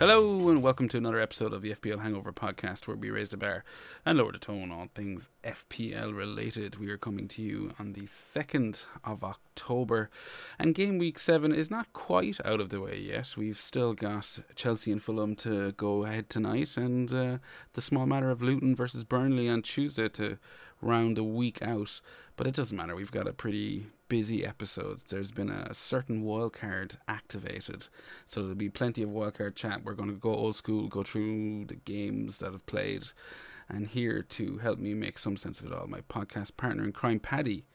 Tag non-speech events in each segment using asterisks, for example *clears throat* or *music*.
Hello and welcome to another episode of the FPL Hangover podcast where we raise the bar and lower the tone on things FPL related. We are coming to you on the 2nd of October and game week 7 is not quite out of the way yet. We've still got Chelsea and Fulham to go ahead tonight and uh, the small matter of Luton versus Burnley on Tuesday to round the week out. But it doesn't matter, we've got a pretty busy episode. There's been a certain wildcard activated, so there'll be plenty of wildcard chat. We're going to go old school, go through the games that have played, and here to help me make some sense of it all, my podcast partner in crime, Paddy.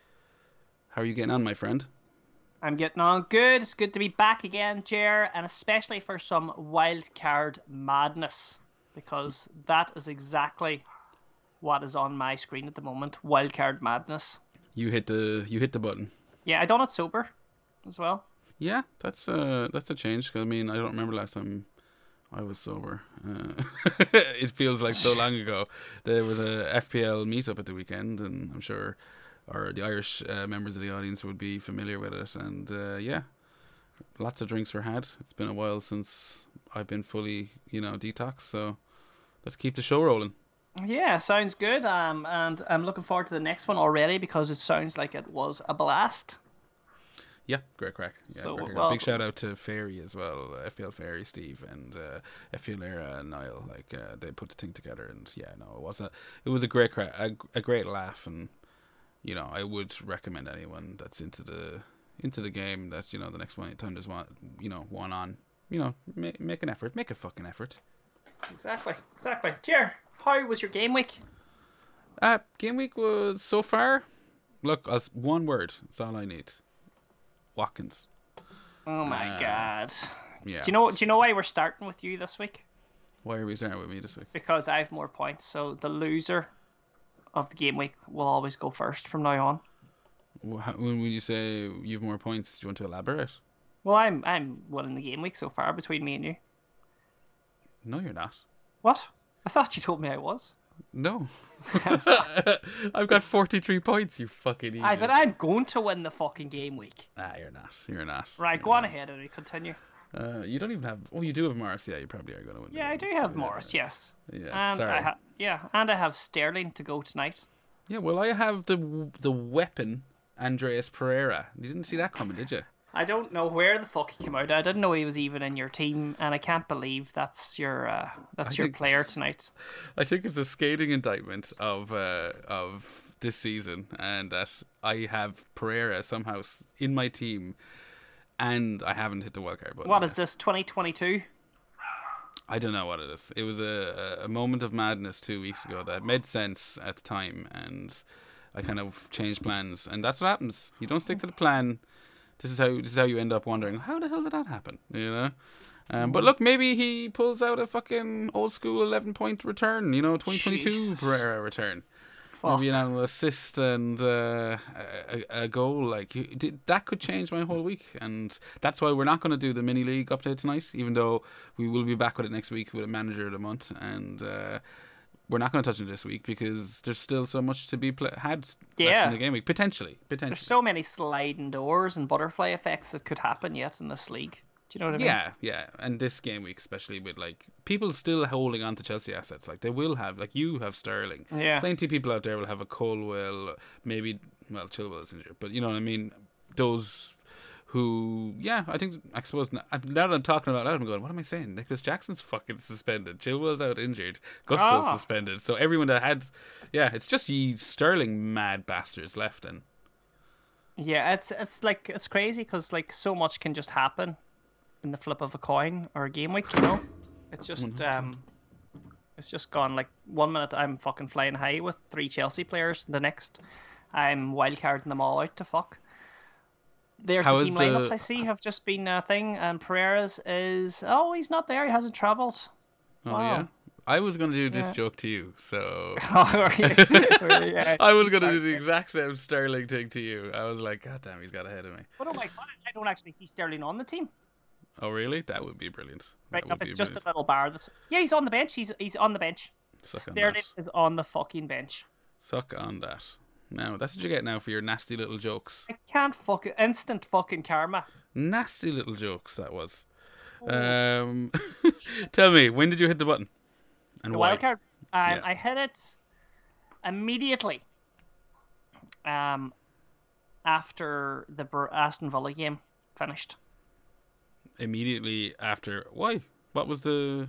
How are you getting on, my friend? I'm getting on good. It's good to be back again, Ger, and especially for some wildcard madness, because that is exactly what is on my screen at the moment. Wildcard madness. You hit the you hit the button. Yeah, I done it sober as well. Yeah, that's uh that's a change. Cause, I mean, I don't remember last time I was sober. Uh, *laughs* it feels like so long ago. There was a FPL meetup at the weekend, and I'm sure, or the Irish uh, members of the audience would be familiar with it. And uh, yeah, lots of drinks were had. It's been a while since I've been fully, you know, detox. So let's keep the show rolling. Yeah, sounds good. Um, and I'm looking forward to the next one already because it sounds like it was a blast. Yeah, great crack. Yeah, So, great crack. well- Big shout out to Fairy as well, uh, FPL Fairy Steve and uh, FPL Era and Niall. Like uh, they put the thing together, and yeah, no, it was a it was a great crack, a, a great laugh, and you know, I would recommend anyone that's into the into the game that you know the next one time there's one you know one on, you know, make, make an effort, make a fucking effort. Exactly, exactly. Ger, how was your game week? Uh, game week was so far. Look, as one word, that's all I need. Watkins. Oh my Uh, god. Yeah. Do you know? Do you know why we're starting with you this week? Why are we starting with me this week? Because I have more points. So the loser of the game week will always go first from now on. When when you say you have more points, do you want to elaborate? Well, I'm I'm winning the game week so far between me and you. No, you're not. What? I thought you told me I was. No. *laughs* *laughs* I've got 43 points, you fucking idiot. I but I'm going to win the fucking game week. Ah, you're not. You're not. Right, You're go on not. ahead and we continue. Uh, you don't even have. Oh, you do have Morris. Yeah, you probably are going to win. Yeah, I do have Yeah. Morris. Yes. Yeah, And sorry. I ha- yeah, and I have Sterling to go tonight. Yeah, well, I have the the weapon, Andreas Pereira. You didn't see that coming, did you? I don't know where the fuck he came out. I didn't know he was even in your team, and I can't believe that's your uh, that's I your think- player tonight. I think it's a scathing indictment of uh, of this season, and that I have Pereira somehow in my team, and I haven't hit the wildcard button. What is yet. this? 2022? I don't know what it is. It was a, a moment of madness two weeks ago that made sense at the time, and I kind of changed plans, and that's what happens. You don't stick to the plan. This is how this is how you end up wondering how the hell did that happen, you know. Um, but look, maybe he pulls out a fucking old school eleven point return, you know, twenty twenty two. Pereira return. Fuck. Maybe an assist and uh, a, a goal. Like that could change my whole week, and that's why we're not going to do the mini league update tonight. Even though we will be back with it next week with a manager of the month, and uh, we're not going to touch it this week because there's still so much to be pla had left Yeah. in the game week. Potentially, potentially. There's so many sliding doors and butterfly effects that could happen yet in this league. Do you know what I mean? Yeah, yeah, and this game week especially with like people still holding on to Chelsea assets. Like they will have, like you have Sterling. Yeah. plenty of people out there will have a Colwill, maybe well Chilwell is injured, but you know what I mean. Those who, yeah, I think I suppose now that I'm talking about it, I'm going, what am I saying? Nicolas Jackson's fucking suspended. Chilwell's out injured. Gusto's Ah. suspended. So everyone that had, yeah, it's just ye Sterling mad bastards left and. Yeah, it's it's like it's crazy because like so much can just happen in the flip of a coin or a game week. You know, it's just 100%. um, it's just gone. Like one minute I'm fucking flying high with three Chelsea players, the next I'm wildcarding them all out to fuck. There's How the team lineups the- I see have just been a thing, and Pereira's is oh he's not there, he hasn't travelled. Oh Wow. yeah, I was gonna do this Yeah. joke to you, so. *laughs* Oh, *laughs* oh? Yeah. I was gonna do the exact same Sterling thing to you. I was like, God damn, he's got ahead of me. But oh my god, I don't actually see Sterling on the team. Oh really? That would be brilliant. Right, if it's just brilliant. a little bar that's yeah, he's on the bench. He's he's on the bench. Suck on Sterling that. is on the fucking bench. Suck on that. No, that's what you get now for your nasty little jokes. I can't fucking instant fucking karma. Nasty little jokes that was. Oh. Um, *laughs* tell me, when did you hit the button? And The why? wild card. Um, Yeah. I hit it immediately. Um, after the Aston Villa game finished. Immediately after. Why? What was the?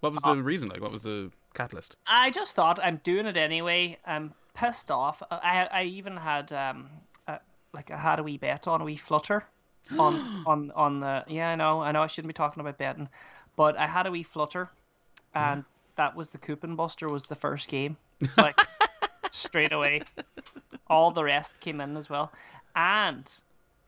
What was the Uh, reason? Like, what was the catalyst? I just thought I'm doing it anyway. I'm pissed off. I I even had um a, like I had a wee bet on a wee flutter *gasps* on on on the yeah I know I know I shouldn't be talking about betting, but I had a wee flutter, and that was the coupon buster was the first game *laughs* like straight away. All the rest came in as well, and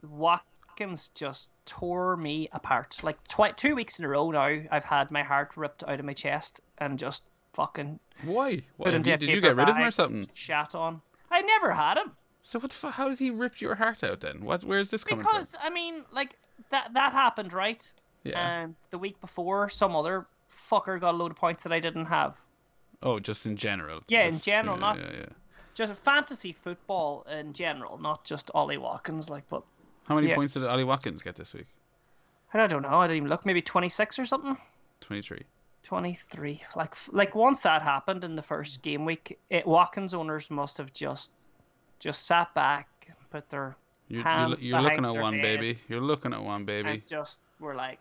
Watkins just tore me apart. Like twi- two weeks in a row now, I've had my heart ripped out of my chest and just fucking Why? Why put have into you, a did you get rid of him or something? Shat on. I never had him So what the fuck? How has he ripped your heart out then? What? Where's this coming because from? I mean, like that that happened right. Yeah. And the week before, some other fucker got a load of points that I didn't have. oh, just in general. Yeah, in general, yeah, not- Yeah, yeah. Just fantasy football in general, not just Ollie Watkins. Like, but How many points did Ollie Watkins get this week? I don't know. I didn't even look. Maybe twenty six or something. Twenty-three. 23 like like once that happened in the first mm. game week it Watkins owners must have just just sat back put their You're, you're, you're looking at their one, head. baby. You're looking at one, baby. and just were like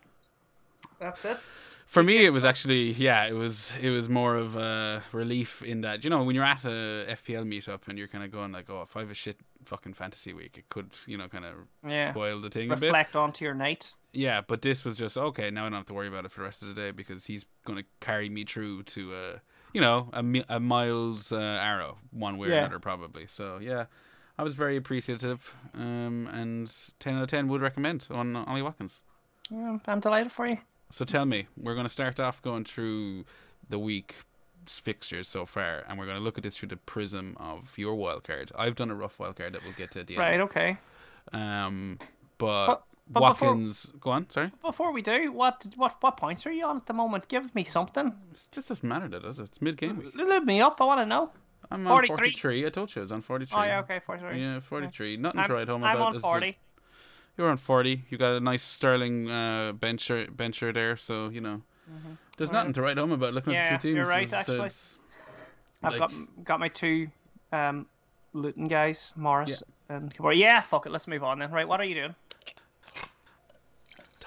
that's it For me, it was actually yeah, it was it was more of a relief in that you know when you're at a FPL meetup and you're kind of going like, oh, if I have a shit fucking fantasy week, it could you know kind of Yeah. spoil the thing a bit. reflect onto your night Yeah, but this was just okay. Now I don't have to worry about it for the rest of the day because he's going to carry me through to uh, you know a, a mild uh, arrow one way or Yeah. another probably. So yeah, I was very appreciative um, and ten out of ten would recommend on Ollie Watkins. yeah, I'm delighted for you So tell me, we're going to start off going through the week's fixtures so far, and we're going to look at this through the prism of your wild card. I've done a rough wild card that we'll get to at the right end. okay Um, but, But- but before- Watkins, go on. Sorry, before we do what what what points are you on at the moment give me something it just doesn't matter, does it? It's mid game week. load me up I want to know I'm on 43. 43. I told you I was on 43. oh yeah okay 43 Yeah, 43. Nothing I'm, to write home I'm about. on This is a- 40 you're on 40. You got a nice sterling uh, bencher bencher there, so you know. There's nothing to write home about looking at Mm-hmm. Yeah, the two teams. you're right, actually. I've like- got got my two um Luton guys, Morris and Kaboré. Yeah, fuck it. Let's move on then. Right, what are you doing?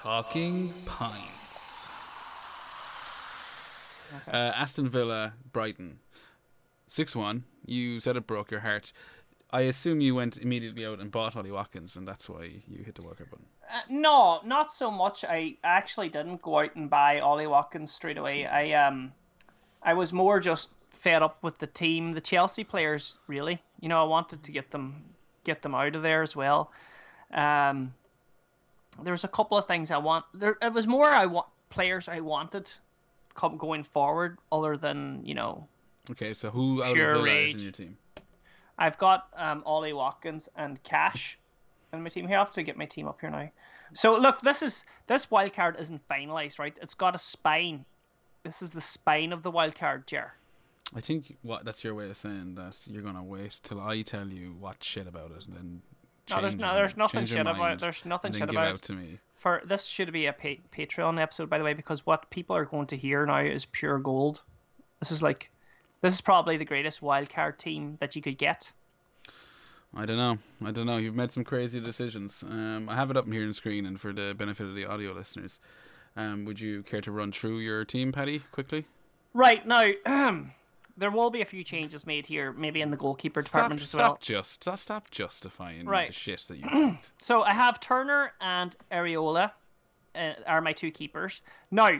Talking Pints. Uh, Aston Villa, Brighton. 6 1. You said it broke your heart. I assume you went immediately out and bought Ollie Watkins, and that's why you hit the walker button. Uh, no, not so much. I actually didn't go out and buy Ollie Watkins straight away. I um, I was more just fed up with the team, the Chelsea players. Really, you know, I wanted to get them get them out of there as well. Um, there's a couple of things I want. There, it was more I want players I wanted come going forward, other than you know Okay, so who out of is in your team? I've got um, Ollie Watkins and Cash in my team here. I have to get my team up here now. So look, this is this wild card isn't finalized, right? It's got a spine. This is the spine of the wild card, Ger. I think what that's your way of saying that you're gonna wait till I tell you what shit about it, and then No, there's no, there's nothing shit about. There's nothing shit about out to me. For this should be a pa- Patreon episode, by the way, because what people are going to hear now is pure gold. This is like, this is probably the greatest wild card team that you could get. I don't know. I don't know. You've made some crazy decisions. Um, I have it up here on screen, and for the benefit of the audio listeners, um, would you care to run through your team, Paddy, quickly? Right now, *clears throat* there will be a few changes made here, maybe in the goalkeeper Stop, department as well. stop, just stop, justifying Right. the shit that you picked. *clears throat* So I have Turner and Areola uh, are my two keepers. Now,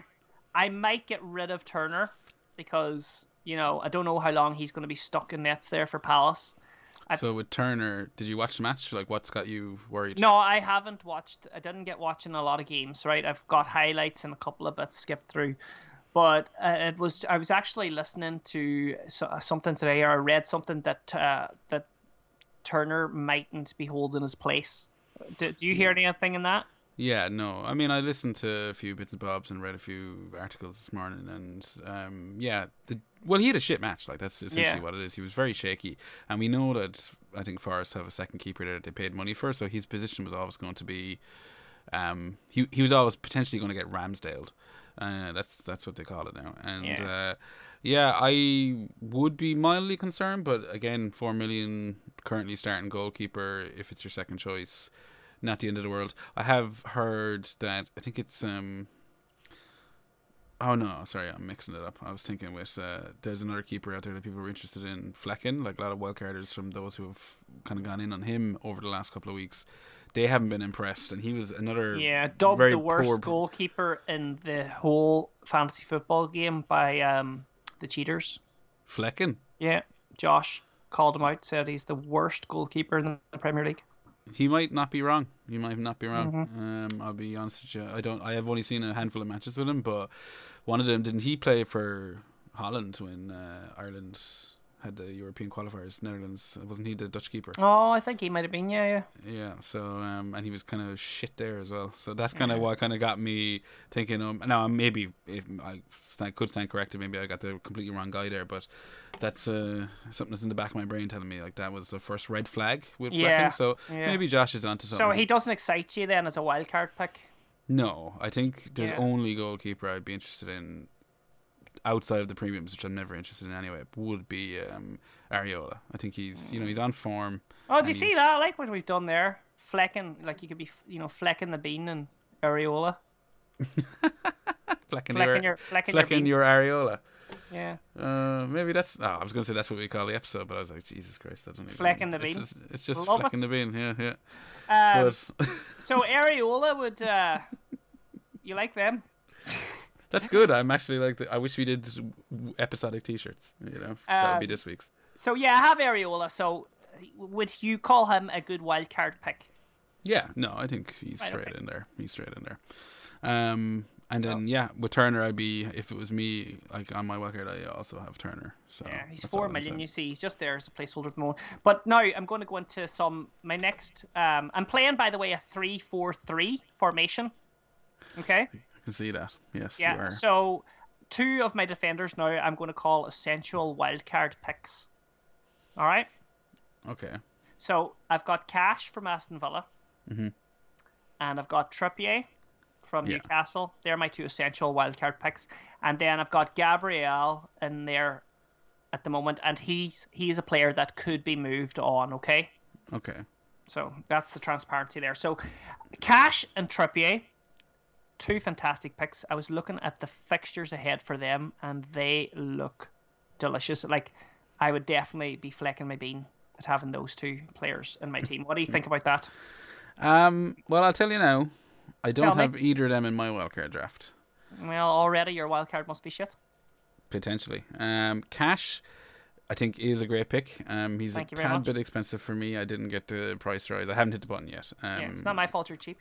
I might get rid of Turner because you know I don't know how long he's going to be stuck in nets there for Palace. I- so with Turner, did you watch the match? Like, what's got you worried? No, I haven't watched. I didn't get watching a lot of games. Right, I've got highlights and a couple of bits skipped through. But uh, it was I was actually listening to something today, or I read something that uh, that Turner mightn't be holding his place. Do, do you hear anything in that? Yeah, no. I mean, I listened to a few bits and bobs and read a few articles this morning, and um, yeah, the well, he had a shit match. Like that's essentially Yeah. what it is. He was very shaky, and we know that I think Forest have a second keeper that they paid money for, so his position was always going to be, um, he he was always potentially going to get Ramsdaled. Uh, that's that's what they call it now, and Yeah. uh, yeah, I would be mildly concerned, but again, four million currently starting goalkeeper if it's your second choice not the end of the world. I have heard that I think it's um Oh no, sorry, I'm mixing it up. I was thinking with uh, there's another keeper out there that people are interested in, Flekken, like a lot of wildcarders from those who have kind of gone in on him over the last couple of weeks. They haven't been impressed, and he was another Yeah, dubbed the worst poor- goalkeeper in the whole fantasy football game by um, the cheaters. Flekken. Yeah, Josh called him out, said he's the worst goalkeeper in the Premier League. He might not be wrong. He might not be wrong. Mm-hmm. Um, I'll be honest with you. I don't. I have only seen a handful of matches with him, but one of them didn't he play for Holland when uh, Ireland had the European qualifiers? Netherlands wasn't he the Dutch keeper? Oh, I think he might have been. Yeah, yeah. Yeah. So um, and he was kind of shit there as well. So that's kind of what kind of got me thinking. Um, now maybe if I stand, could stand corrected, maybe I got the completely wrong guy there, but that's uh, something that's in the back of my brain telling me like that was the first red flag with Yeah, Flekken. So yeah. maybe Josh is onto something. So he doesn't excite you then as a wild card pick. No, I think there's Yeah. only goalkeeper I'd be interested in outside of the premiums, which I'm never interested in anyway. Would be um, Areola. I think he's you know he's on form. Oh, do you see that? I like what we've done there. Flecking, like you could be, you know, flecking the bean and areola. Flecking, *laughs* Flecking your, your, flecking, your flecking bean. your Areola. Yeah. Uh, maybe that's. Oh, I was going to say that's what we call the episode, but I was like, Jesus Christ, I don't even. Flecking the it's bean. Just, it's just Love flecking it. the bean. Yeah, yeah. Um, but so areola would, uh, *laughs* you like them? That's good. I'm actually like. The, I wish we did episodic T-shirts. You know, that would be Um, this week's. So yeah, I have areola. So would you call him a good wild card pick? Yeah, no, I think he's Right, straight okay. in there. He's straight in there. Um, and So- then yeah, with Turner, I'd be if it was me, like on my wildcard, I also have Turner. So Yeah, he's four million. You see, he's just there as a placeholder at the moment. But now I'm going to go into some my next. Um, I'm playing by the way a three-four-three formation. Okay. I can see that. Yes, you Yeah. are. So two of my defenders now I'm going to call essential wildcard picks. All right. Okay. So I've got Cash from Aston Villa, Mhm. and I've got Trippier from Yeah. Newcastle. They're my two essential wildcard picks, and then I've got Gabriel in there at the moment, and he's he's a player that could be moved on. Okay, Okay. so that's the transparency there. So Cash and Trippier, two fantastic picks. I was looking at the fixtures ahead for them, and they look delicious. Like I would definitely be flecking my bean at having those two players in my team. What do you think about that? Um. Well, I'll tell you now. I don't have either of them in my wildcard draft. Well, already your wild card must be shit. Potentially. Um. Cash. I think is a great pick. Um, he's Thank a tad bit expensive for me. I didn't get the price rise. I haven't hit the button yet. Um, yeah, it's not my fault you're cheap.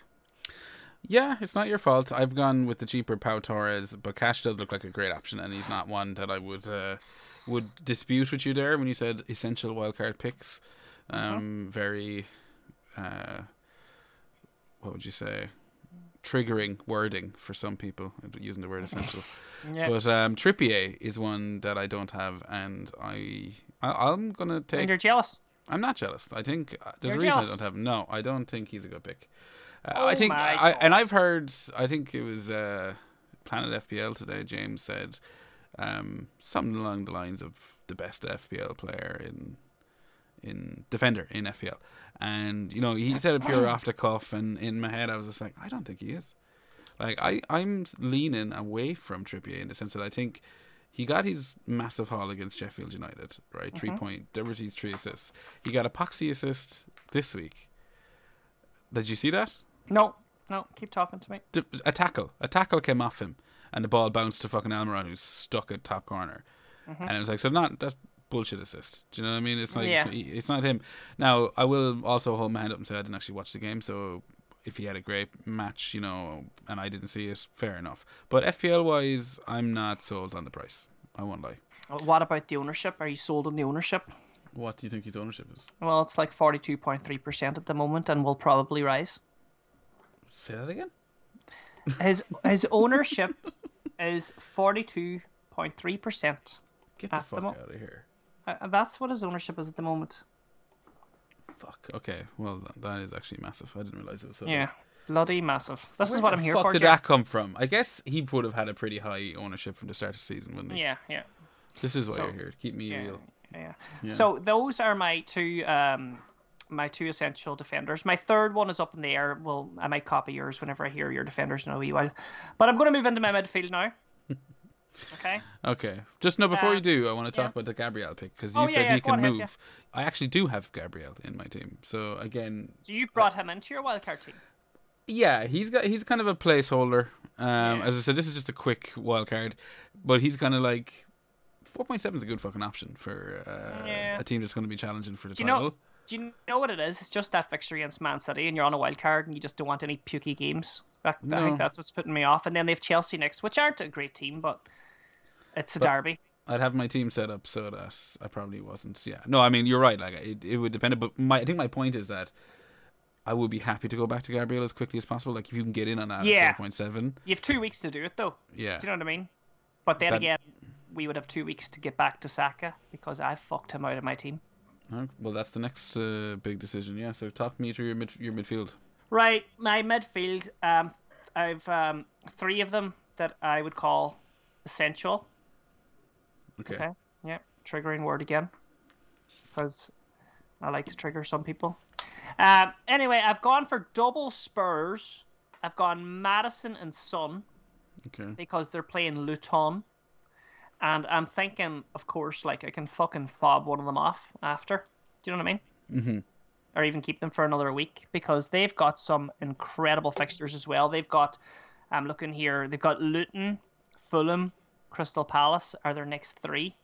Yeah, it's not your fault. I've gone with the cheaper Pau Torres, but Cash does look like a great option, and he's not one that I would uh, would dispute with you there when you said essential wildcard picks. Um, Very, uh, what would you say? Triggering wording for some people using the word essential. *laughs* Yeah. But um, Trippier is one that I don't have, and I, I I'm gonna and take you're jealous. I'm not jealous. I think uh, there's You're a reason jealous. I don't have him. No, I don't think he's a good pick. Uh, Oh I think, I, and I've heard. I think it was uh, Planet FPL today. James said um, something along the lines of the best FPL player in in defender in FPL, and you know he said it pure *clears throat* off the cuff, and in my head I was just like, I don't think he is. Like I, I'm leaning away from Trippier in the sense that I think he got his massive haul against Sheffield United, right? Three point. There was his three assists. He got a poxy assist this week. Did you see that? No, no, keep talking to me. A tackle. A tackle came off him, and the ball bounced to fucking Almiron, who's stuck at top corner. Mm-hmm. And it was like, so not that's bullshit assist. Do you know what I mean? It's like Yeah. it's, it's not him. Now I will also hold my hand up and say I didn't actually watch the game, so if he had a great match, you know, and I didn't see it, fair enough. But FPL wise, I'm not sold on the price. I won't lie. What about the ownership? Are you sold on the ownership? What do you think his ownership is? Well, it's like 42.3% at the moment and will probably rise. Say that again. His his ownership *laughs* is forty two point three percent. Get the At the fuck mo- out of here. Uh, That's what his ownership is at the moment. Fuck. Okay. Well, th- that is actually massive. I didn't realize it was so. Yeah, bloody massive. This Where is what I'm here fuck for. did Ger. that come from? I guess he would have had a pretty high ownership from the start of the season, wouldn't he? Yeah, yeah, This is why So- you're here. Keep me yeah, real. yeah. Yeah. So those are my two um my two essential defenders. My third one is up in the air. Well, I might copy yours whenever I hear your defenders in a wee while. But I'm going to move into my midfield now. *laughs* Okay. Okay. Just no, before Uh, you do, I want to talk yeah. about the Gabriel pick because you Oh, said yeah, he go can ahead, move. yeah. I actually do have Gabriel in my team. So again, So you brought him into your wildcard team. yeah, he's got he's kind of a placeholder. Um, Yeah. as I said, this is just a quick wildcard, but he's kind of like four point seven is a good fucking option for uh, Yeah. a team that's going to be challenging for the Do you know- title. Do you know what it is? It's just that fixture against Man City, and you're on a wild card, and you just don't want any pukey games. That, I think that's what's putting me off. And then they've Chelsea next, which aren't a great team, but it's a But- derby. I'd have my team set up so that I probably wasn't. Yeah, no, I mean you're right. Like it, it would depend. But my I think my point is that I would be happy to go back to Gabriel as quickly as possible. Like if you can get in on that Yeah. point seven, You have two weeks to do it, though. yeah. Do you know what I mean? But then That- again, we would have two weeks to get back to Saka because I fucked him out of my team. Well, that's the next uh, big decision. Yeah. So talk me through your mid your midfield. Right, my midfield. Um, I've um three of them that I would call essential. Okay. Okay. Yeah, triggering word again, because I like to trigger some people. Um, anyway, I've gone for double Spurs. I've gone Maddison and Son Okay. because they're playing Luton. And I'm thinking, of course, like I can fucking fob one of them off after. Do you know what I mean? Mhm. Or even keep them for another week because they've got some incredible fixtures as well. They've got, I'm looking here, they've got Luton, Fulham, Crystal Palace are their next three,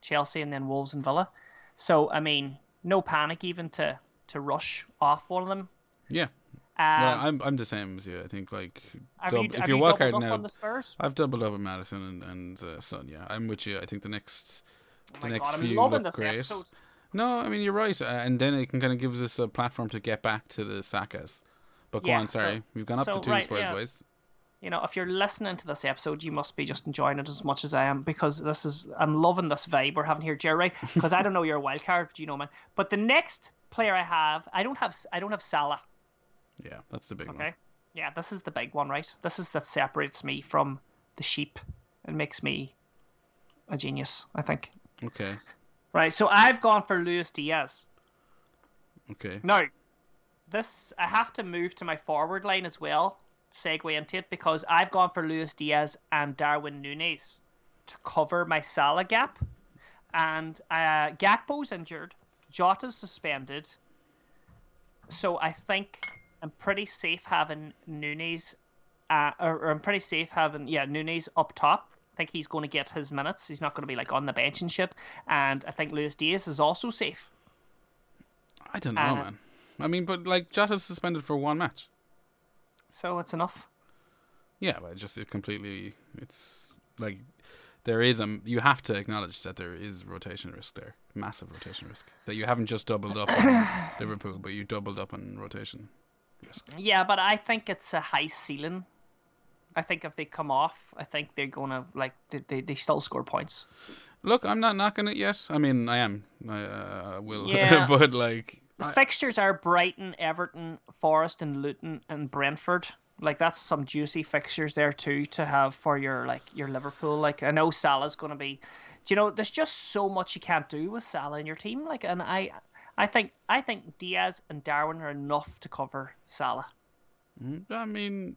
Chelsea, and then Wolves and Villa. So I mean, no panic even to to rush off one of them. Yeah. Um, yeah. I'm I'm the same as you. I think like dub- you, if you're you doubled card up now, on the Spurs? I've doubled up with Maddison and and uh, Son. Yeah, I'm with you. I think the next Oh the next God, few look great. episode. No, I mean you're right, uh, and then it can kind of gives us a platform to get back to the Sakas. But go Yeah, on, sorry, so- we've gone up so, to two right, Spurs yeah. boys. you know, if you're listening to this episode, you must be just enjoying it as much as I am because this is I'm loving this vibe we're having here, Jerry. Because I don't know your wild card, but you know, man. But the next player I have, I don't have, I don't have Salah. Yeah, that's the big one. Okay, yeah, this is the big one, right? This is that separates me from the sheep and makes me a genius. I think. Okay, Right, so I've gone for Luis Diaz. okay. Now, this I have to move to my forward line as well, segue into it because I've gone for Luis Diaz and Darwin Nunez to cover my Salah gap, and uh, Gakpo's injured, Jota's suspended, so I think I'm pretty safe having Nunez, uh, or, or I'm pretty safe having yeah Nunez up top. I think he's going to get his minutes. He's not going to be like on the bench and shit. And I think Luis Diaz is also safe. I don't know, Uh, man. I mean, but like Jota's suspended for one match. So it's enough. Yeah, but just it completely. It's like there is a. You have to acknowledge that there is rotation risk there, massive rotation risk. That you haven't just doubled up on *coughs* Liverpool, but you doubled up on rotation risk. Yeah, but I think it's a high ceiling. I think if they come off, I think they're gonna like they, they, they still score points. Look, I'm not knocking it yet. I mean, I am. I uh, will. *laughs* Yeah. but like, The fixtures are Brighton, Everton, Forest, and Luton and Brentford. Like that's some juicy fixtures there too to have for your like your Liverpool. Like I know Salah's gonna be, do you know, there's just so much you can't do with Salah in your team. Like, and I, I think I think Diaz and Darwin are enough to cover Salah. Mm, I mean,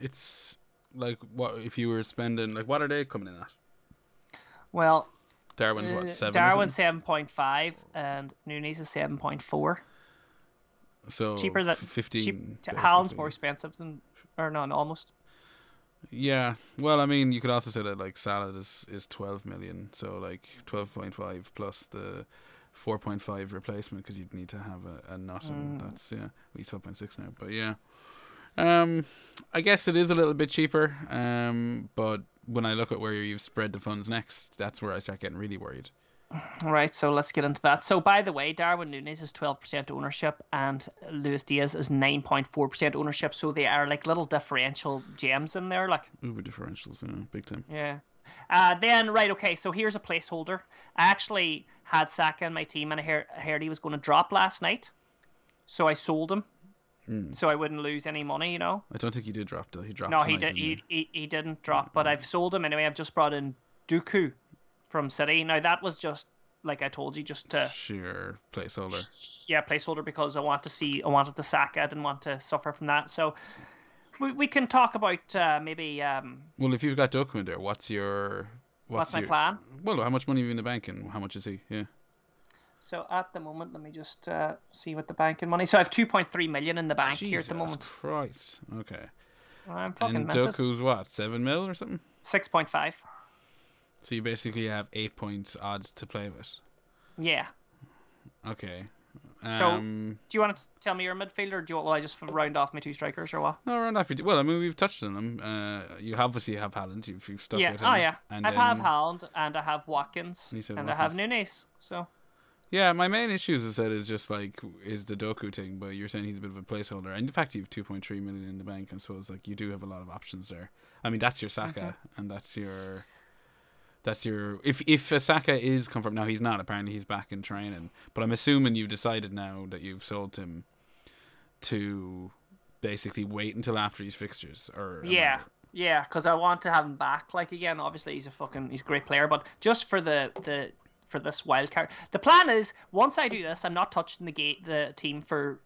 it's like what if you were spending like what are they coming in at? Well, Darwin's uh, what seven? Darwin's seven point five and Nunez is seven point four. so cheaper than fifteen. cheap. Haaland's more expensive than, or no, almost. Yeah, well, I mean, you could also say that like Salah is is twelve million, so like twelve point five plus the four point five replacement because you'd need to have a, a nut, and Mm. that's yeah, we twelve point six now. But yeah, um, I guess it is a little bit cheaper. Um, but when I look at where you've spread the funds next, that's where I start getting really worried. Right, so let's get into that. So, by the way, Darwin Nunez is 12% ownership and Luis Diaz is 9.4% ownership. So, they are like little differential gems in there. Like, Uber differentials, yeah, big time. yeah. Uh, then, right, okay, so here's a placeholder. I actually had Saka in my team and I heard, I heard he was going to drop last night. So, I sold him Hmm. so I wouldn't lose any money, you know? I don't think he did drop though. He dropped. No, he did. didn't He, he he didn't drop, but I've sold him anyway. I've just brought in Doku from City. Now that was just like I told you, just to Sheer placeholder. yeah placeholder because I want to see I wanted the sack. I didn't want to suffer from that. So we, we can talk about uh, maybe um, Well, if you've got Doku in there, what's your what's, my your, plan. Well, how much money you in the bank and how much is he? Yeah. So at the moment, let me just uh, see what the banking money. So I have two point three million in the bank here at the moment. Christ. Okay. I'm fucking And. Doku's what? Seven mil or something? Six point five. So you basically have eight points odds to play with. Yeah. Okay. So- Um, Do you want to tell me your midfielder? Or do you want will I just round off my two strikers or what? no, around that. Well, I mean, we've touched on them. Uh, you obviously have Haaland. You've, you've stuck yeah. with him. Oh yeah. And I have Haaland and I have Watkins said and I have Watkins. Nunez. So Yeah, my main issue, as I said, is just like is the Doku thing. But you're saying he's a bit of a placeholder, and in fact, you have 2.3 million in the bank. I suppose like you do have a lot of options there. I mean, that's your Saka, Mm-hmm. and that's your. That's your if if Asaka Saka is confirmed now he's not. Apparently he's back in training. But I'm assuming you've decided now that you've sold him to basically wait until after his fixtures or yeah, yeah, because I want to have him back. Like again, obviously he's a fucking he's a great player, but just for the the for this wild card, the plan is once I do this, I'm not touching the gate the team for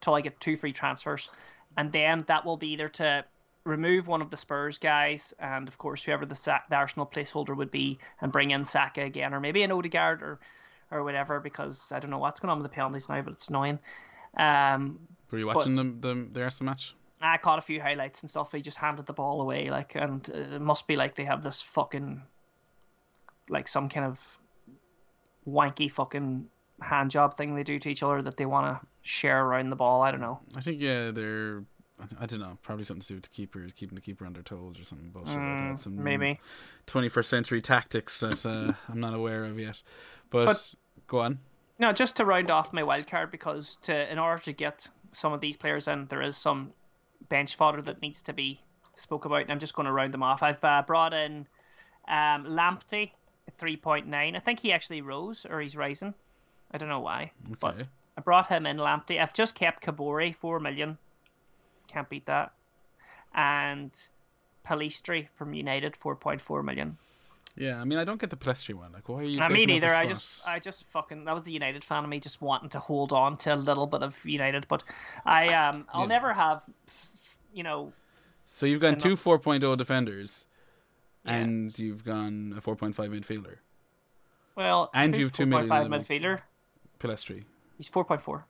till I get two free transfers, and then that will be either to remove one of the Spurs guys, and of course whoever the, Sa- the Arsenal placeholder would be, and bring in Saka again, or maybe an Odegaard or or whatever, because I don't know what's going on with the penalties now, but it's annoying. Um, were you watching but- the the the Arsenal match I caught a few highlights and stuff. They just handed the ball away, like, and it must be like they have this fucking, like, some kind of wanky fucking hand job thing they do to each other that they want to share around the ball. I don't know. I think yeah, they're. I- I don't know. Probably something to do with the keepers, keeping the keeper on their toes or something bullshit like Mm, that. Some maybe. 21st century tactics that uh, I'm not aware of yet. But, But- go on. No, just to round off my wild card because to in order to get some of these players in, there is some bench fodder that needs to be spoke about, and I'm just going to round them off. I've uh, brought in um, Lamptey, three point nine. I think he actually rose or he's rising. I don't know why. But Okay. I brought him in Lamptey. I've just kept Kaboré, four million. Can't beat that. And Pellistri from United, four point four million. Yeah, I mean, I don't get the Pellistri one. Like, why are you? I me taking up a neither. I just, I just fucking. That was the United fan of me, just wanting to hold on to a little bit of United. But I, um, I'll Yeah. never have, you know, So you've gone enough- two 4.0 defenders, Yeah. and you've gone a 4.5 midfielder. well, And you've two million 4.5 in the midfielder. Pellistri. He's four point four.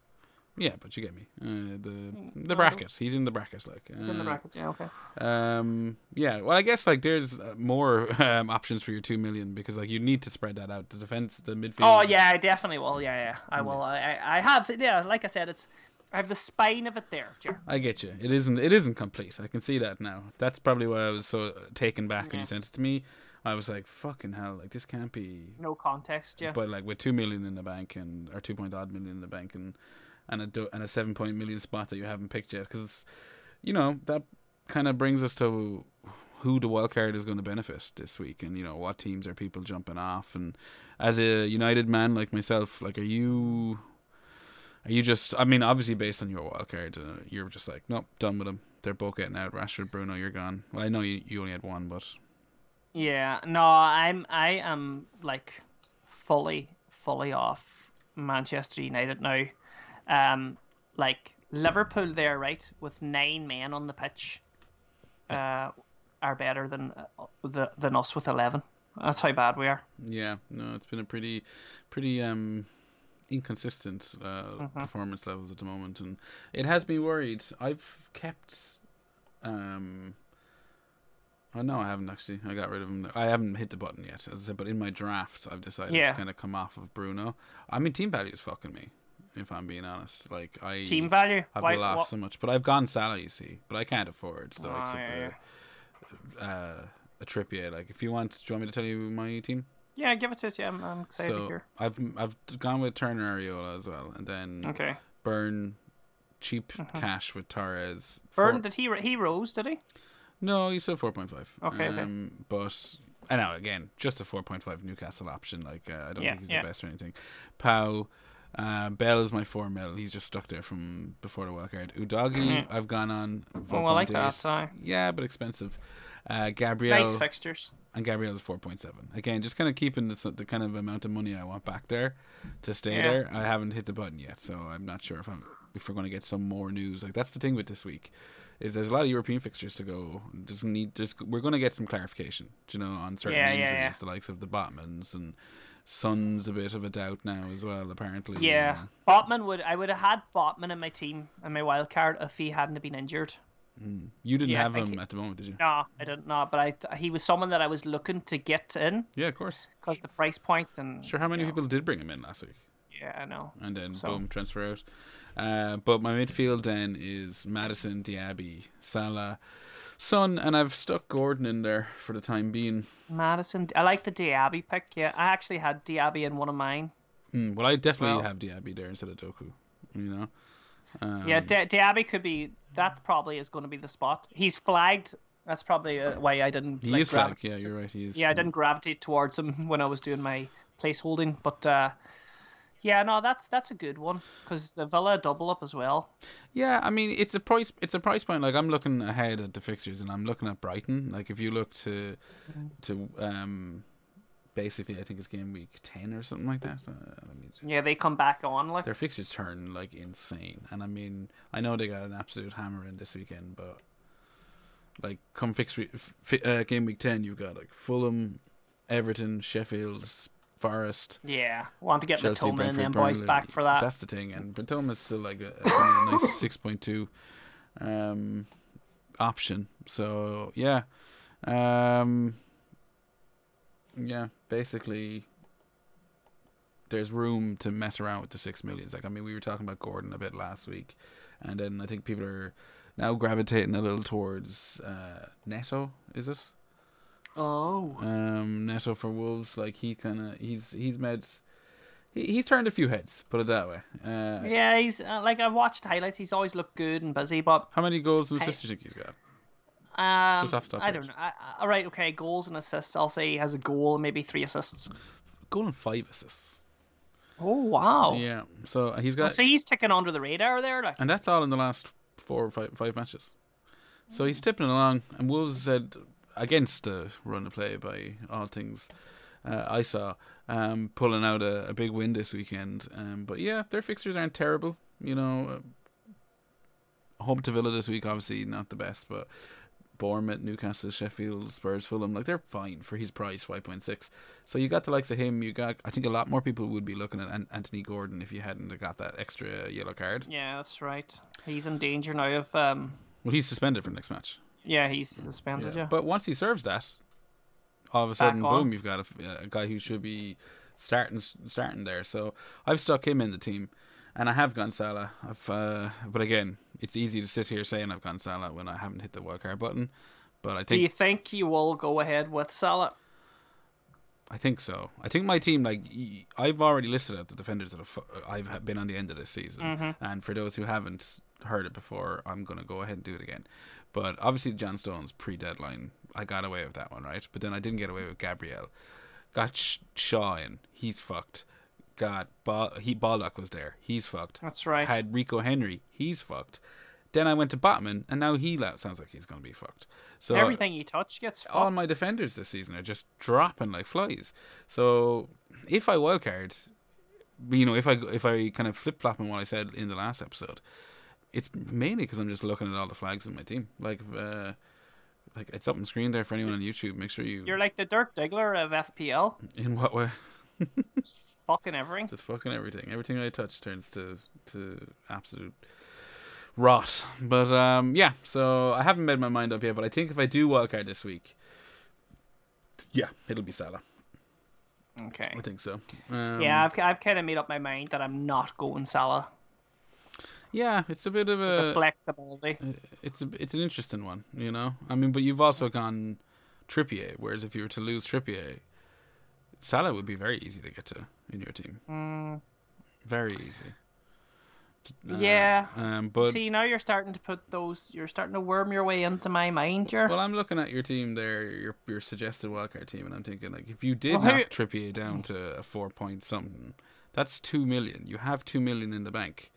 Yeah, but you get me. Uh, the no, the bracket. He's in the brackets, like. He's in the Uh, bracket. Yeah, okay. Um. Yeah. Well, I guess like there's uh, more *laughs* um, options for your two million because like you need to spread that out. The defense, the midfield. Oh yeah, I definitely will. Yeah, yeah, I will. I, I have. Yeah, like I said, it's. I have the spine of it there, Ger. I get you. It isn't. It isn't complete. I can see that now. That's probably why I was so taken back when you sent it to me. I was like, "Fucking hell! Like this can't be." No context, yeah. But like with two million in the bank and or two point odd million in the bank and and a and a seven point million spot that you haven't picked yet, because you know that kind of brings us to who the wild card is going to benefit this week, and you know what teams are people jumping off. And as a United man like myself, like, are you? Are you just? I mean, obviously based on your wild card, uh, you're just like, nope, done with them. They're both getting out. Rashford, Bruno, you're gone. Well, I know you, you only had one, but Yeah, no, I'm I am like fully fully off Manchester United now. Um, like Liverpool there, right, with nine men on the pitch, uh, are better than uh, the than us with eleven. That's how bad we are. Yeah, no, it's been a pretty, pretty um, inconsistent uh, performance levels at the moment, and it has me worried. I've kept, um, oh no, I haven't actually. I got rid of him. I haven't hit the button yet, as I said. But in my draft, I've decided Yeah. to kind of come off of Bruno. I mean, team value is fucking me, if I'm being honest. Like I Team value. I've Why- lost what- so much, but I've gone Salah, you see, but I can't afford the likes Oh, of yeah, uh, uh, a Trippier. Like, if you want, do you want me to tell you my team? Yeah, give it to us. Yeah, I'm, I'm excited to So hear. I've I've gone with Turner Areola as well, and then Okay. Burn cheap cash with Torres. Burn, Four- did he he rose? Did he? No, he's still four point five. Okay, okay. Um, but I know again, just a four point five Newcastle option. Like uh, I don't Yeah, think he's yeah. the best or anything. Pau, uh, Bell is my four mil. He's just stuck there from before the wild card. Udogie. I've gone on. Oh, I like 4.8. that. So. Yeah, but expensive. Uh, Gabriel Nice fixtures. and point seven. Again, just kind of keeping the, the kind of amount of money I want back there to stay Yeah. there. I haven't hit the button yet, so I'm not sure if I'm if we're going to get some more news. Like that's the thing with this week, is there's a lot of European fixtures to go. Just need just we're going to get some clarification, you know, on certain Yeah, yeah, injuries, yeah. the likes of the Botmans and Son's a bit of a doubt now as well. Apparently, Yeah, Botman would. I would have had Botman in my team and my wild card if he hadn't been injured. Mm. you didn't Yeah, have him he- at the moment, did you? No, I didn't know, but I he was someone that I was looking to get in Yeah, of course. because the price point and Sure. How many you know, people did bring him in last week? Yeah, I know. and then So- boom, transfer out. Uh, but my midfield then is Maddison, Diaby, Salah, Son, and I've stuck Gordon in there for the time being. Maddison, I like the Diaby pick. Yeah, I actually had Diaby in one of mine. Mm, well, I definitely Well- have Diaby there instead of Doku. You know. Um, yeah, Di- Diaby could be. That probably is going to be the spot. He's flagged. That's probably uh, why I didn't. he like, is flagged. Yeah, you're right. He is. Yeah, I didn't gravitate towards him when I was doing my placeholding, but uh, yeah, no, that's that's a good one because the Villa double up as well. Yeah, I mean it's a price. It's a price point. Like I'm looking ahead at the fixtures, and I'm looking at Brighton. Like if you look to, to um, basically I think it's game week ten or something like that. Uh, Yeah, they come back on like their fixtures turn like insane. And I mean, I know they got an absolute hammer in this weekend, but like come fix uh, game week ten, you've got like Fulham, Everton, Sheffield, Forest, yeah, want to get Chelsea, Mitoma and Brentford, them boys back for that. That's the thing, and Bentoma's still like a, a, nice *laughs* six point two um, option. So yeah, um, yeah, basically. There's room to mess around with the six millions. Like I mean, we were talking about Gordon a bit last week, and then I think people are now gravitating a little towards uh, Neto. Is it? Oh, um, Neto for Wolves. Like he kind of he's he's made he, he's turned a few heads. Put it that way. Uh, yeah, he's uh, like I've watched highlights. He's always looked good and busy, but How many goals and I- assists do you think he's got? um, Just off top I don't know. I, I- all right, okay, goals and assists. I'll say he has a goal and maybe three assists. Goal and five assists. Oh wow! Yeah. So he's got, so he's ticking under the radar there, like. and that's all in the last four or five five matches. So he's tipping along, and Wolves said against a run of play by all things. Uh, I saw um, pulling out a, a big win this weekend. Um, but yeah, their fixtures aren't terrible. You know, uh, home to Villa this week, obviously not the best, but Bournemouth, Newcastle, Sheffield, Spurs, Fulham, like they're fine for his price, five point six. So you got the likes of him. You got, I think, a lot more people would be looking at An- Anthony Gordon if you hadn't got that extra yellow card. Yeah, that's right. He's in danger now of um. Well, he's suspended for next match. Yeah, he's suspended. Yeah. But once he serves that, all of a Back sudden, on. boom, you've got a, a guy who should be starting starting there. So I've stuck him in the team, and I have gone Salah. I've, uh, but again, it's easy to sit here saying I've gone Salah when I haven't hit the wildcard button. But I think. Do you think you will go ahead with Salah? I think so. I think my team, like I've already listed out the defenders that have, I've been on the end of this season, Mm-hmm. and for those who haven't heard it before, I'm gonna go ahead and do it again. But obviously, John Stones pre-deadline, I got away with that one, right? But then I didn't get away with Gabriel. Got Sh- Shaw in, he's fucked. Got ba- he Baldock was there, he's fucked. That's right. Had Rico Henry, he's fucked. Then I went to Botman, and now he sounds like he's gonna be fucked. So Everything you touch gets fucked. all my defenders this season are just dropping like flies. So if I wildcard, you know, if I if I kind of flip flopping what I said in the last episode, it's mainly because I'm just looking at all the flags in my team. Like, uh, like it's up on screen there for anyone on YouTube. Make sure you. You're like the Dirk Diggler of FPL. in what way? Fucking everything. *laughs* Just fucking everything. Everything I touch turns to to absolute rot. But um, yeah. So I haven't made my mind up yet. But I think if I do wildcard this week, yeah, it'll be Salah. Okay. I think so. Um, Yeah, I've, I've kind of made up my mind that I'm not going Salah. Yeah, it's a bit of a flexibility. it's a it's an interesting one, you know. I mean, but you've also gone Trippier, whereas if you were to lose Trippier, Salah would be very easy to get to in your team. Mm, Very easy. Uh, Yeah. Um, but see, now you're starting to put those. You're starting to worm your way into my mind, Ger. well, I'm looking at your team there, your your suggested wildcard team, and I'm thinking like if you did Well, knock Trippier down to a four point something, that's two million. You have two million in the bank.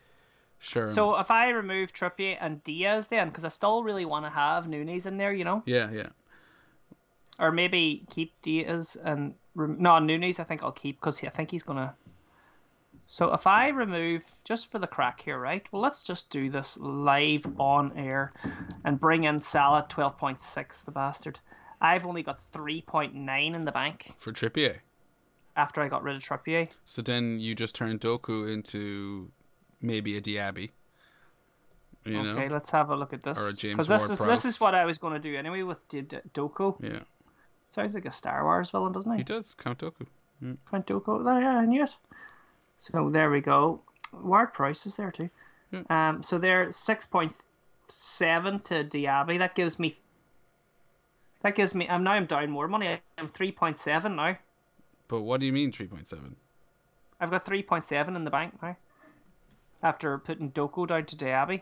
Sure. So if I remove Trippier and Diaz, then because I still really want to have Nunez in there, you know, yeah, yeah. or maybe keep Diaz and no Nunez. I think I'll keep because I think he's gonna. So if I remove just for the crack here, right? Well, let's just do this live on air, and bring in Salah twelve point six, the bastard. I've only got three point nine in the bank For Trippier. after I got rid of Trippier. So then you just turn Doku into maybe a Diaby. You okay, know? let's have a look at this. Or a James Because this is this is what I was going to do anyway with D- D- Doku. Yeah. Sounds like a Star Wars villain, doesn't he? He does, Count Doku. Mm. Count Dooku. Oh, yeah, I knew it. So there we go. Ward-Prowse is there too. Yeah. Um, so they're six point seven to Diaby. That gives me. That gives me. I'm now. I'm down more money. I'm three point seven now. But what do you mean 3.7? I've got three point seven in the bank now. After putting Doku down to Diaby.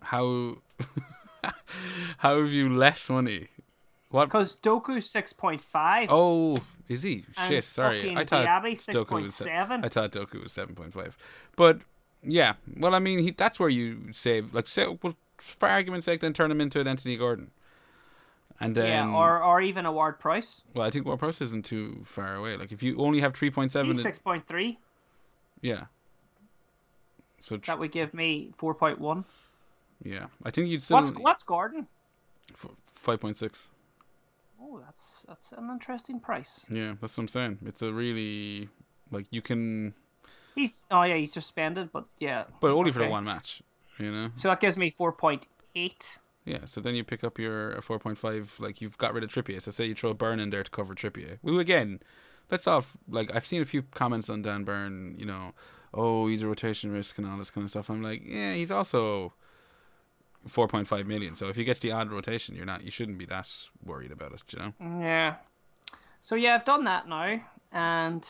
How *laughs* how have you less money? What? Because Doku's six point five. Oh, is he? And Shit, sorry. I thought Diaby, Doku was. se- 6.7. I thought Doku was seven point five. But yeah, well, I mean, he, that's where you save. Like, say, well, for argument's sake, then turn him into an Anthony Gordon. And then, yeah, or or even a Ward-Prowse. well, I think Ward-Prowse isn't too far away. Like, if you only have three point seven, six point three. yeah. So tr- That would give me four point one. yeah, I think you'd still What's what's Gordon? five point six. Oh, that's that's an interesting price. Yeah, that's what I'm saying. It's a really like you can, He's oh yeah, he's suspended, but yeah. but only for the one match. You know. So that gives me four point eight. Yeah, so then you pick up your uh, 4.5, like you've got rid of Trippier. So say you throw Burn in there to cover Trippier. Well, again, let's off, like, I've seen a few comments on Dan Burn, you know, oh, he's a rotation risk and all this kind of stuff. I'm like, yeah, he's also 4.5 million. So if he gets the odd rotation, you're not, you shouldn't be that worried about it, you know? Yeah. So yeah, I've done that now, and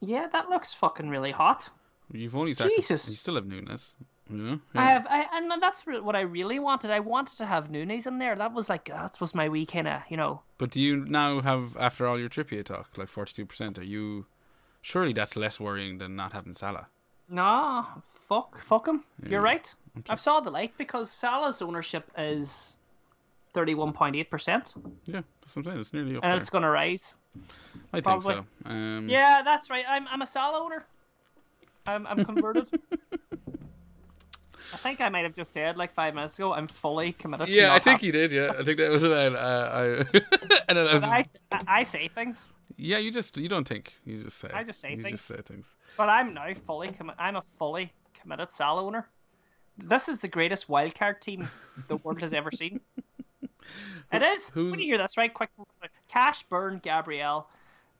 yeah, that looks fucking really hot. You've only sacrificed, Jesus. you still have Nunez, you know? I have, I and that's re- what I really wanted. I wanted to have Nunez in there. That was like uh, that was my wee kind of you know. But do you now have, after all your Trippier talk, like 42%, are you, surely that's less worrying than not having Salah? Nah, fuck, fuck him. You're right. I've saw the light because Salah's ownership is thirty-one point eight percent, Yeah, that's what I'm saying. It's nearly up and there. it's going to rise. I think probably. so. Um, Yeah, that's right. I'm I'm a Salah owner. I'm I'm converted. *laughs* I think I might have just said like five minutes ago. I'm fully committed. Yeah, I think you did. Yeah, I think that was it. Uh, I, *laughs* and I was, But I, s- I- I say things, yeah, you just you don't think you just say. I just say you things. just say things. but I'm now fully committed. I'm a fully committed Salah owner. This is the greatest wildcard team the world has ever seen. *laughs* It is. who's- When you hear this, right? Quick. Cash, Burn, Gabriel,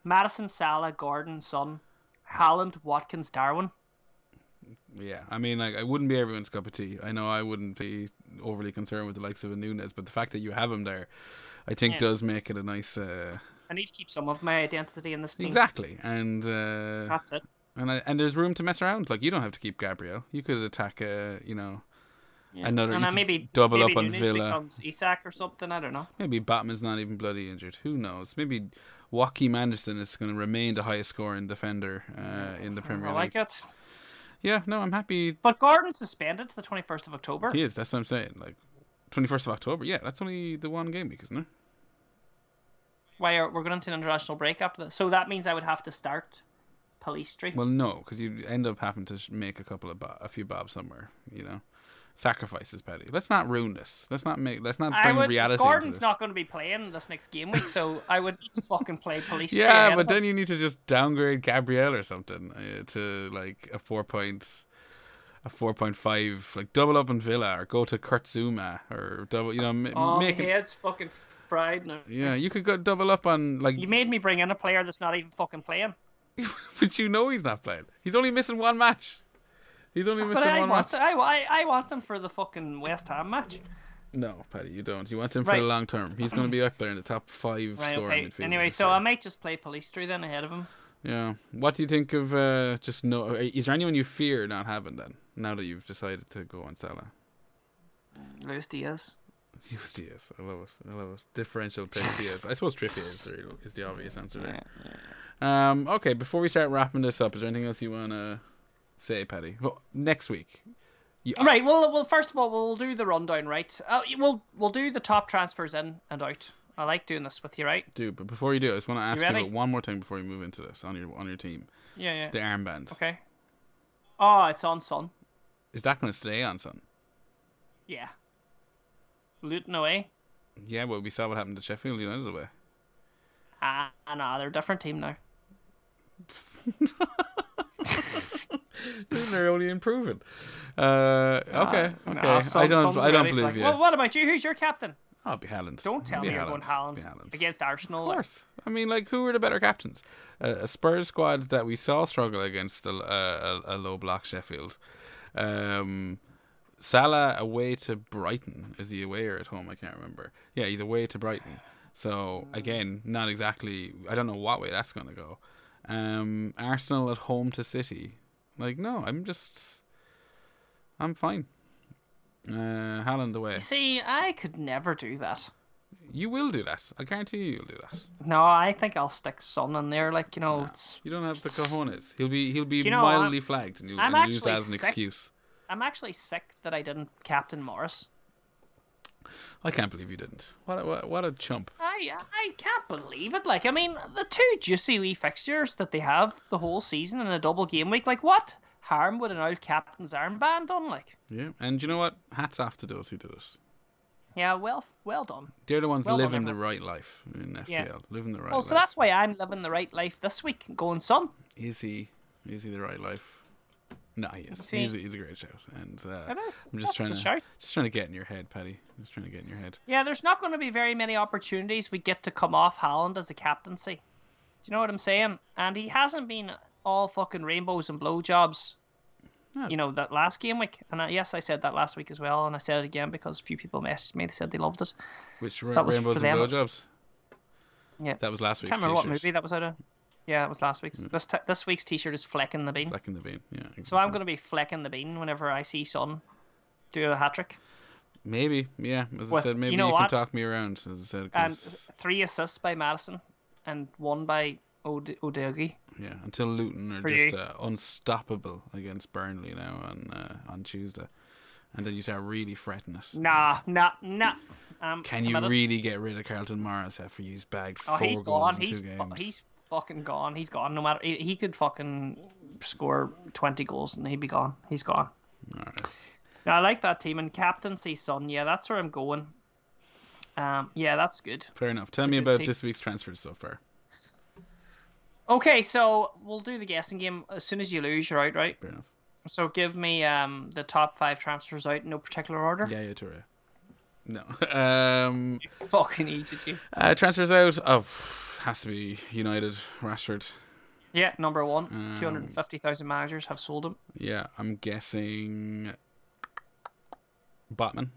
Maddison, Salah, Gordon, Son, Haaland, Watkins, Darwin. Yeah, I mean, like I wouldn't be everyone's cup of tea. I know I wouldn't be overly concerned with the likes of a Nunez, but the fact that you have him there, I think Yeah. does make it a nice. Uh, I need to keep some of my identity in this team. exactly, and uh, That's it. And I, and there's room to mess around. Like you don't have to keep Gabriel. You could attack, a you know, Yeah. Another- and you maybe double maybe up on Nunez Villa. becomes Isak or something. I don't know. maybe Botman's not even bloody injured. Who knows? Maybe Joachim Andersen is going to remain the highest scoring defender uh, in the Premier I League. like it. Yeah, no, I'm happy But Gordon's suspended to the 21st of October. He is. That's what I'm saying. Like, 21st of October. Yeah, that's only the one game week, isn't it? Why are we're going into an international break after this? So that means I would have to start Pellistri. Well, no, because you end up having to sh- make a couple of bo- a few bobs somewhere. You know, sacrifices, Paddy. Let's not ruin this. Let's not make. Let's not bring would. reality into Gordon's not going to be playing this next game week, so I would need to fucking play Police yeah, but then you need to just downgrade Gabriel or something uh, to like a four point, a four point five, like double up in Villa or go to Kurt Zouma, or double. You know, m- Oh, make my it. head's fucking fried now. Yeah, you could go double up on like. You made me bring in a player that's not even fucking playing. *laughs* but you know he's not playing. He's only missing one match. He's only missing one want, match. I, I, I want him for the fucking West Ham match. No, Paddy, you don't. You want him for the long term. He's going to be up there in the top five Right, scoring okay. Anyway, so. I might just play Pellistri then ahead of him. Yeah. What do you think of uh, just no? Is there anyone you fear not having then? Now that you've decided to go on Salah, Luis Diaz. *laughs* Luis Diaz. I love it. I love it. Differential pick Diaz. I suppose Trippier is the is the obvious answer there. Yeah. Um. Okay. Before we start wrapping this up, is there anything else you want to say, Paddy? Well, next week. You, Right. Well, well. First of all, we'll do the rundown. Right. Uh, we'll we'll do the top transfers in and out. I like doing this with you. Right. do. But before you do, I just want to ask you, ready? about one more thing before we move into this on your on your team. Yeah. Yeah. The armband. Okay. Oh, it's on Son. Is that going to stay on, son? Yeah. Luton away. Yeah. Well, we saw what happened to Sheffield United away. Ah, no, they're a different team now. They're only improving. Uh, okay, Nah, okay. nah, I don't. I don't believe like- you. Well, what about you? Who's your captain? I'll be Haaland. Don't tell Be me you're going Haaland Haaland. against Arsenal. Of like. course. I mean, like, who were the better captains? Uh, a Spurs squad that we saw struggle against a, a, a low block Sheffield. Um, Salah away to Brighton. Is he away or at home? I can't remember. Yeah, he's away to Brighton. So again, not exactly. I don't know what way that's going to go. Um, Arsenal at home to City. Like, no, I'm just. I'm fine. Uh, Haaland away. You see, I could never do that. You will do that. I guarantee you, you'll do that. No, I think I'll stick Son in there. Like you know, it's. You don't have the cojones. He'll be he'll be You know, mildly flagged, and you'll and use that as an sick. excuse. I'm actually sick that I didn't captain Morris. I can't believe you didn't. What a, what, a- chump. I I can't believe it. Like I mean, the two juicy wee fixtures that they have the whole season in a double game week. Like what harm would an old captain's armband done? Like Yeah, and you know what? Hats off to those who did it. yeah, well well done. They're the ones Well living the right life in FPL. Yeah. Living the right Well, life. so that's why I'm living the right life this week, going Son. Is he? Is he the right life? No. See- He's, he's a great show, and uh, It is. I'm just trying to just trying to get in your head, Paddy. Just trying to get in your head. Yeah, there's not going to be very many opportunities we get to come off Haaland as a captaincy. Do you know what I'm saying? And he hasn't been all fucking rainbows and blowjobs. No. You know that last game week, and I, yes, I said that last week as well, and I said it again because a few people messaged me. They said they loved it. Which was rainbows and blowjobs? Yeah. That was last I week's can't remember what t-shirt. movie that was out of. Yeah, it was last week's. Mm. This t- this week's T-shirt is flecking the bean. Fleck in the bean. Yeah. So I'm going to be flecking the bean whenever I see Son do a hat trick. Maybe, yeah. As I said, maybe you you, can talk me around. As I said, And three assists by Maddison, and one by Ode- Udogie. yeah, until Luton are For just uh, unstoppable against Burnley now on uh, on Tuesday, and then you start really fretting it. Nah, nah, nah. Um, Can you really get rid of Carlton Morris after he's bagged Oh, four he's goals gone. in He's two games? he's fucking gone. He's gone. No matter he, he could fucking score twenty goals and he'd be gone. He's gone. Right. Now I like that team and captaincy, son. Yeah, that's where I'm going. Um, yeah, that's good. Fair enough. Tell me about team. this week's transfers so far. Okay, so we'll do the guessing game. As soon as you lose, you're out, right? Fair enough. So give me um the top five transfers out in no particular order. Yeah, yeah, Toure. No. *laughs* um, You fucking you. uh, transfers out. Oh, has to be United. Rashford. Yeah, number one. Um, Two hundred and fifty thousand managers have sold him. Yeah, I'm guessing. Botman.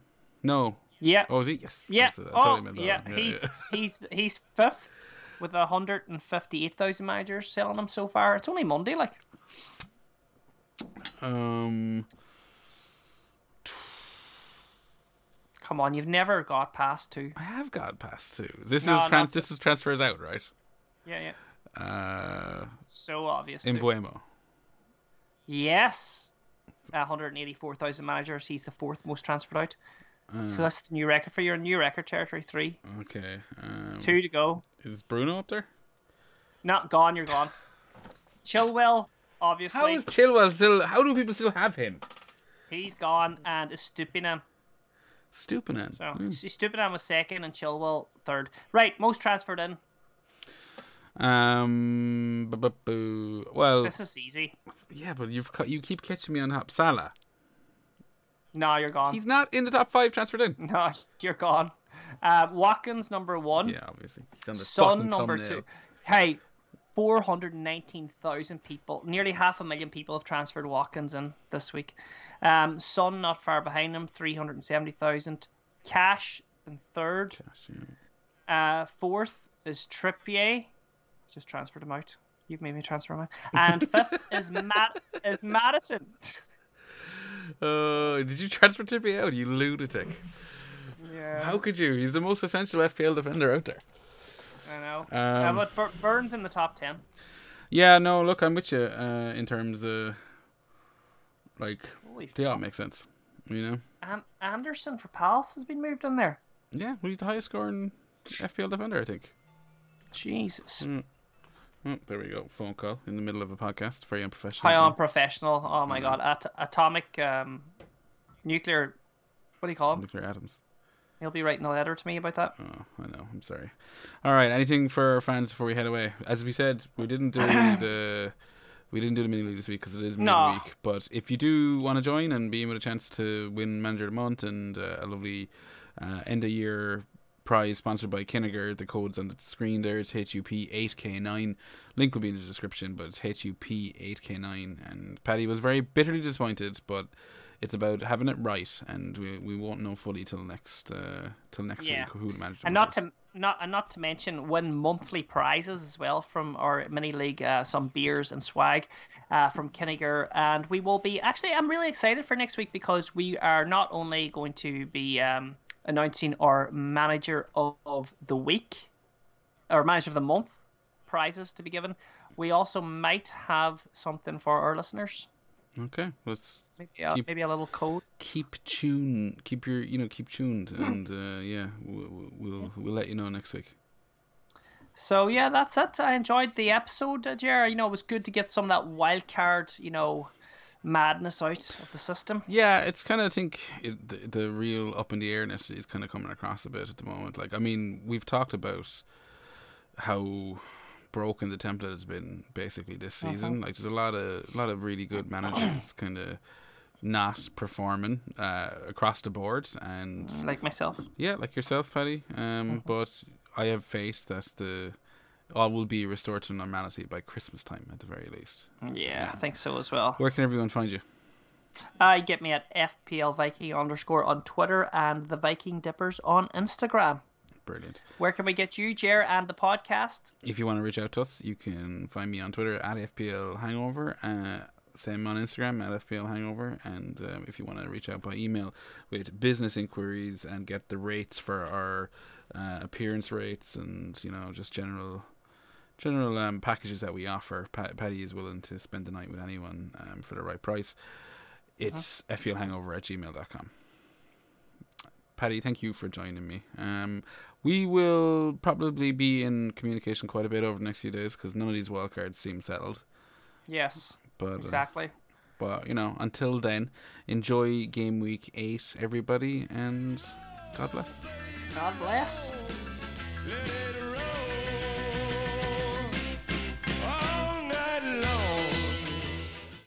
No. Yeah, Oh, is he? Yes. Yeah. Totally Oh, meant yeah. He's yeah. *laughs* he's he's fifth with hundred and fifty-eight thousand managers selling them so far. It's only Monday, like. Um. Come on, you've never got past two. I have got past two. This No, is trans. This is transfers out, right? Yeah, yeah. Uh, So obvious. in. Mbeumo. Yes. one hundred and eighty-four thousand managers. He's the fourth most transferred out. Uh, So that's the new record for your new record territory. Three, okay. Um, two to go. Is Bruno up there? Not gone. You're gone. *laughs* Chilwell, obviously, How is Chilwell still? How do people still have him? he's gone, and Estupiñán. Estupiñán. So Hmm. Estupiñán was second, and Chilwell third. Right, most transferred in. Um. bu- bu- boo. Well, This is easy. yeah, but you've cut. You keep catching me on top. Salah. No, you're gone. He's not in the top five transferred in. *laughs* No, you're gone. Uh, Watkins number one. Yeah, obviously. He's on the Son number thumbnail. two. Hey, four hundred nineteen thousand people, nearly half a million people have transferred Watkins in this week. Um, Son not far behind him, three hundred seventy thousand. Cash in third. Cash, yeah. Uh, fourth is Trippier. Just transferred him out. You've made me transfer him out. *laughs* And fifth is Matt is Maddison. Uh, *laughs* did you transfer Trippier out, you lunatic? Yeah. How could you? He's the most essential FPL defender out there. I know. uh, Um, but Burns in the top ten. yeah, no, look, I'm with you uh, in terms of like Holy they all make sense. You know? And Andersen for Palace has been moved in there. Yeah, well, he's the highest scoring FPL defender, I think. Jesus. Mm. Oh, there we go. Phone call in the middle of a podcast. Very unprofessional. High on professional. Oh my Mhm. god. At- atomic um, nuclear. What do you call him? Nuclear atoms. He'll be writing a letter to me about that. Oh, I know. I'm sorry. All right. Anything for our fans before we head away? As we said, we didn't do *clears throat* the we didn't do the mini league this week because it is No. midweek. But if you do want to join and be in with a chance to win manager of the month and uh, a lovely uh, end of year prize sponsored by Kinnegar, the code's on the screen there. It's HUP8K9. Link will be in the description, but it's HUP8K9. And Paddy was very bitterly disappointed, but. It's about having it right, and we, we won't know fully till next uh, till next Yeah. week who the manager And not is. to not and not to mention win monthly prizes as well from our mini league, uh, some beers and swag uh, from Kinnegar, and we will be actually. I'm really excited for next week because we are not only going to be um, announcing our manager of, of the week, or manager of the month prizes to be given. We also might have something for our listeners. Okay, let's Maybe a, Keep- maybe a little code. keep tuned. Keep your, you know, keep tuned, and uh, yeah, we'll, we'll we'll let you know next week. So yeah, that's it. I enjoyed the episode, uh, Ger. You know, it was good to get some of that wild card, you know, madness out of the system. Yeah, it's kind of I think it, the the real up in the airness is kind of coming across a bit at the moment. Like, I mean, we've talked about how broken the template has been basically this season. Like, there's a lot of a lot of really good managers *clears throat* kind of not performing uh, across the board, and Like myself. Yeah, like yourself, Paddy. Um, but I have faith that the all will be restored to normality by Christmas time, at the very least. Yeah, I think so as well. Where can everyone find you? Uh, get me at FPL Viking underscore on Twitter and the Viking Dippers on Instagram. Brilliant. Where can we get you, Ger, and the podcast? If you want to reach out to us, you can find me on Twitter at FPL Hangover. Uh, same on Instagram at FPL Hangover. And um, if you want to reach out by email with business inquiries and get the rates for our uh, appearance rates and you know just general general um, packages that we offer, Pa- Paddy is willing to spend the night with anyone um, for the right price. It's FPL Hangover at gmail.com. Paddy, thank you for joining me. Um, we will probably be in communication quite a bit over the next few days because none of these wildcards seem settled. Yes, But uh, exactly. but you know, until then, enjoy game week eight, everybody, and God bless. God bless.